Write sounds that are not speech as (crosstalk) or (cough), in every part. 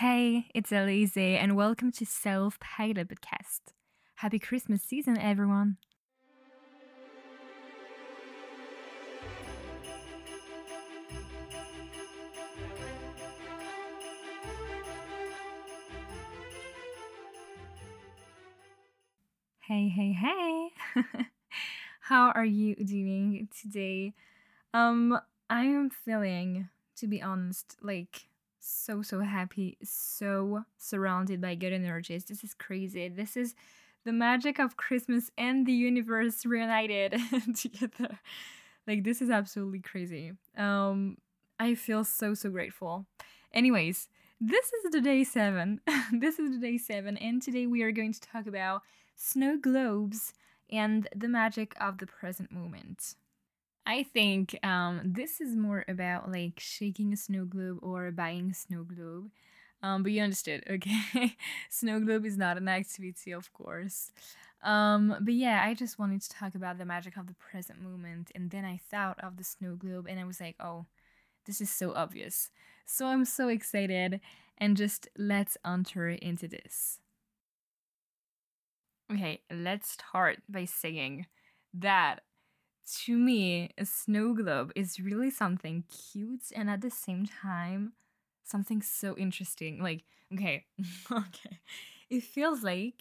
Hey, it's Alizée, and welcome to Self Pilist Podcast. Happy Christmas season, everyone! Hey, hey, hey! (laughs) How are you doing today? Um, I am feeling, to be honest, like so so happy, so surrounded by good energies. This is crazy. This is the magic of Christmas and the universe reunited (laughs) together. Like this is absolutely crazy. Um I feel so so grateful. Anyways, this is the day 7. (laughs) this is the day 7 and today we are going to talk about snow globes and the magic of the present moment. I think um, this is more about like shaking a snow globe or buying a snow globe. Um, but you understood, (laughs) okay? snow globe is not an activity, of course. Um, but yeah, I just wanted to talk about the magic of the present moment. And then I thought of the snow globe and I was like, oh, this is so obvious. So I'm so excited. And just let's enter into this. Okay, let's start by saying that to me, a snow globe is really something cute and at the same time something so interesting. Like, okay, (laughs) okay. It feels like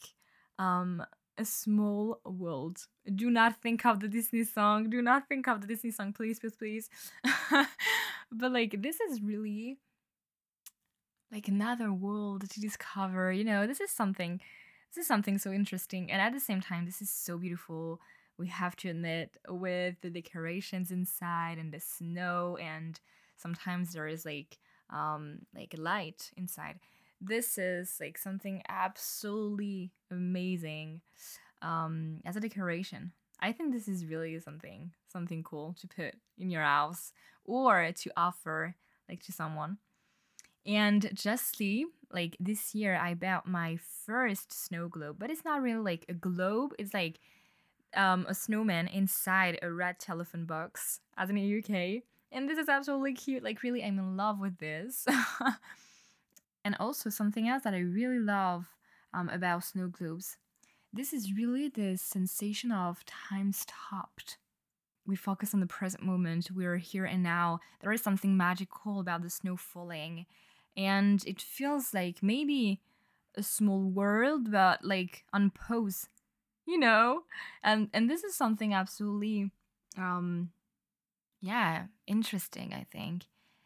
um a small world. Do not think of the Disney song. Do not think of the Disney song, please, please, please. (laughs) but like this is really like another world to discover. You know, this is something this is something so interesting and at the same time this is so beautiful we have to admit with the decorations inside and the snow and sometimes there is like um like light inside this is like something absolutely amazing um as a decoration. I think this is really something something cool to put in your house or to offer like to someone. And justly like this year i bought my first snow globe but it's not really like a globe it's like um, a snowman inside a red telephone box, as in the UK. And this is absolutely cute. Like, really, I'm in love with this. (laughs) and also, something else that I really love um, about snow globes this is really the sensation of time stopped. We focus on the present moment. We're here and now. There is something magical about the snow falling. And it feels like maybe a small world, but like on pause you know? And and this is something absolutely um yeah interesting i think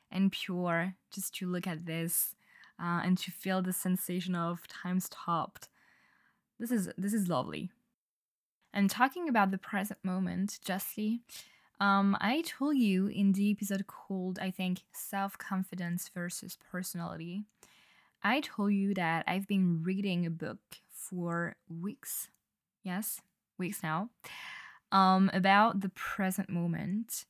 and pure just to look at this uh, and to feel the sensation of time stopped. This is this is lovely. And talking about the present moment justly um, I told you in the episode called, I think, Self Confidence versus Personality, I told you that I've been reading a book for weeks yes, weeks now, um, about the present moment.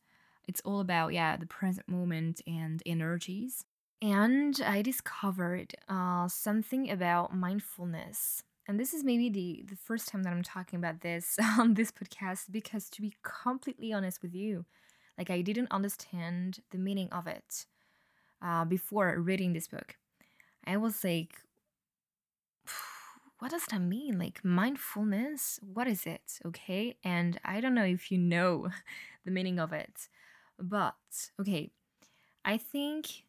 It's all about, yeah, the present moment and energies. And I discovered uh, something about mindfulness. And this is maybe the, the first time that I'm talking about this (laughs) on this podcast because, to be completely honest with you, like I didn't understand the meaning of it uh, before reading this book. I was like, what does that mean? Like mindfulness? What is it? Okay. And I don't know if you know (laughs) the meaning of it, but okay. I think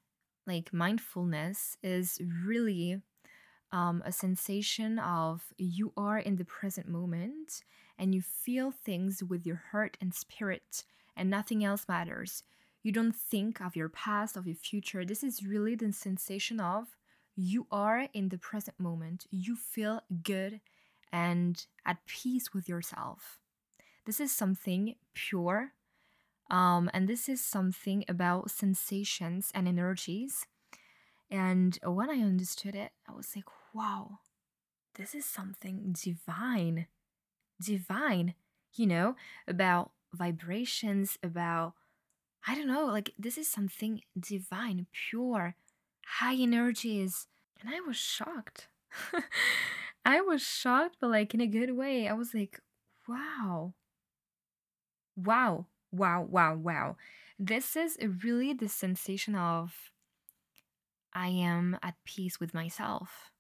like mindfulness is really um, a sensation of you are in the present moment and you feel things with your heart and spirit, and nothing else matters. You don't think of your past, of your future. This is really the sensation of you are in the present moment, you feel good and at peace with yourself. This is something pure, um, and this is something about sensations and energies. And when I understood it, I was like, wow, this is something divine. Divine, you know, about vibrations, about, I don't know, like this is something divine, pure, high energies. And I was shocked. (laughs) I was shocked, but like in a good way. I was like, wow. Wow, wow, wow, wow. This is really the sensation of I am at peace with myself.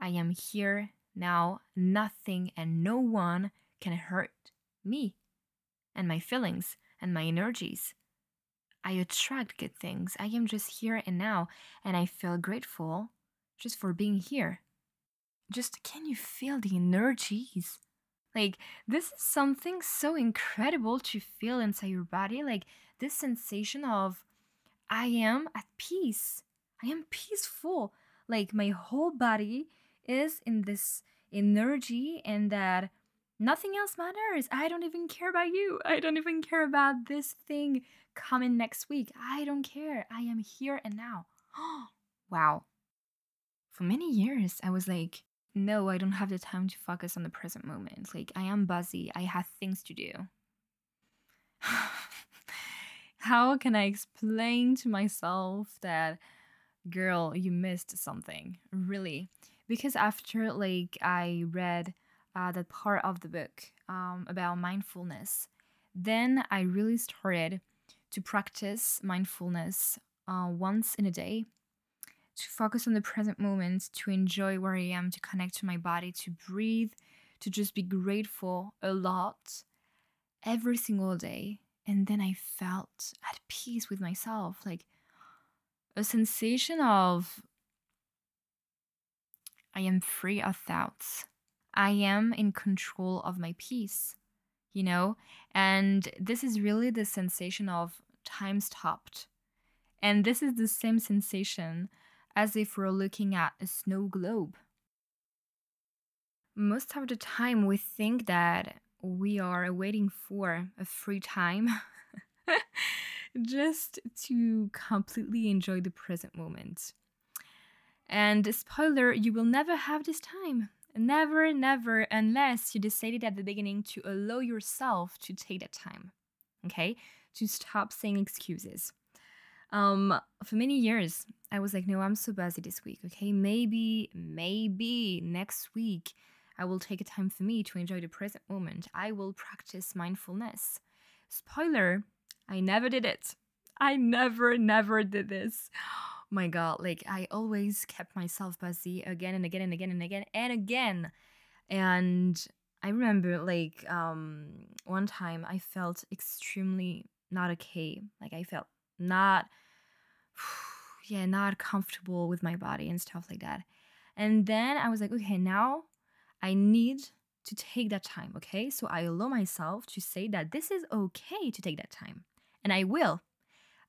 I am here now. Nothing and no one can hurt me and my feelings and my energies. I attract good things. I am just here and now, and I feel grateful just for being here. Just can you feel the energies? Like, this is something so incredible to feel inside your body. Like, this sensation of I am at peace. I am peaceful. Like, my whole body is in this energy and that nothing else matters. I don't even care about you. I don't even care about this thing coming next week. I don't care. I am here and now. (gasps) wow. For many years, I was like, no, I don't have the time to focus on the present moment. Like, I am busy. I have things to do. (sighs) How can I explain to myself that, girl, you missed something? Really? Because after, like, I read uh, that part of the book um, about mindfulness, then I really started to practice mindfulness uh, once in a day, to focus on the present moment, to enjoy where I am, to connect to my body, to breathe, to just be grateful a lot every single day. And then I felt at peace with myself, like a sensation of I am free of thoughts. I am in control of my peace, you know? And this is really the sensation of time stopped. And this is the same sensation as if we're looking at a snow globe. Most of the time, we think that we are waiting for a free time (laughs) just to completely enjoy the present moment. And spoiler, you will never have this time. Never, never, unless you decided at the beginning to allow yourself to take that time. Okay? To stop saying excuses. Um, for many years, I was like, no, I'm so busy this week. Okay, maybe, maybe next week I will take a time for me to enjoy the present moment. I will practice mindfulness. Spoiler, I never did it. I never, never did this my god, like I always kept myself busy again and again and again and again and again. And I remember like um one time I felt extremely not okay. Like I felt not (sighs) yeah, not comfortable with my body and stuff like that. And then I was like, okay, now I need to take that time, okay? So I allow myself to say that this is okay to take that time. And I will.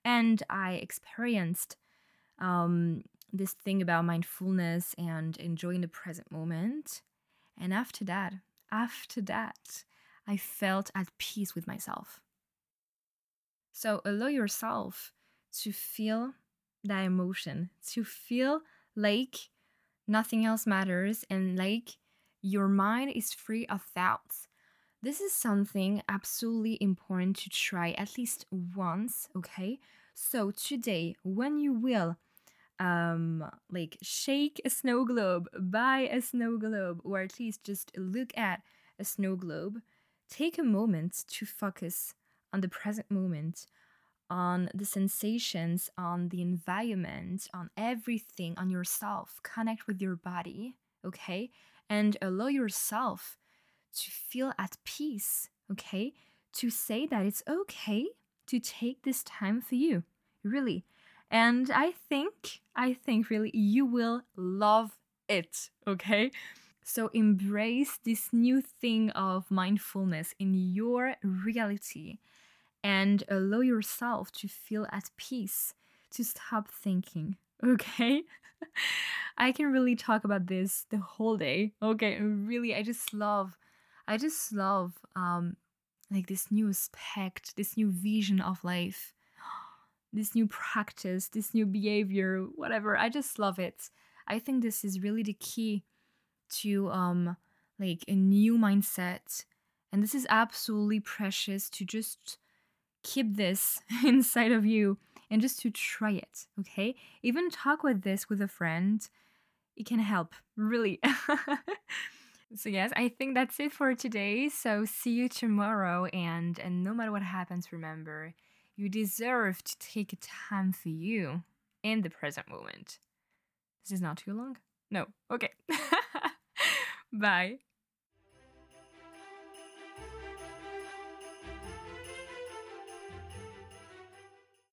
And I experienced um, this thing about mindfulness and enjoying the present moment. And after that, after that, I felt at peace with myself. So allow yourself to feel that emotion, to feel like nothing else matters and like your mind is free of thoughts. This is something absolutely important to try at least once, okay? So today, when you will um like shake a snow globe buy a snow globe or at least just look at a snow globe take a moment to focus on the present moment on the sensations on the environment on everything on yourself. Connect with your body okay? And allow yourself to feel at peace okay? To say that it's okay to take this time for you. Really and I think, I think really you will love it, okay? So embrace this new thing of mindfulness in your reality and allow yourself to feel at peace, to stop thinking, (laughs) okay? I can really talk about this the whole day. Okay, really, I just love, I just love um like this new aspect, this new vision of life this new practice, this new behavior, whatever. I just love it. I think this is really the key to um like a new mindset. And this is absolutely precious to just keep this (laughs) inside of you and just to try it, okay? Even talk with this with a friend. It can help, really. (laughs) so yes, I think that's it for today. So see you tomorrow and and no matter what happens, remember, you deserve to take time for you in the present moment. This is not too long? No. Okay. (laughs) Bye.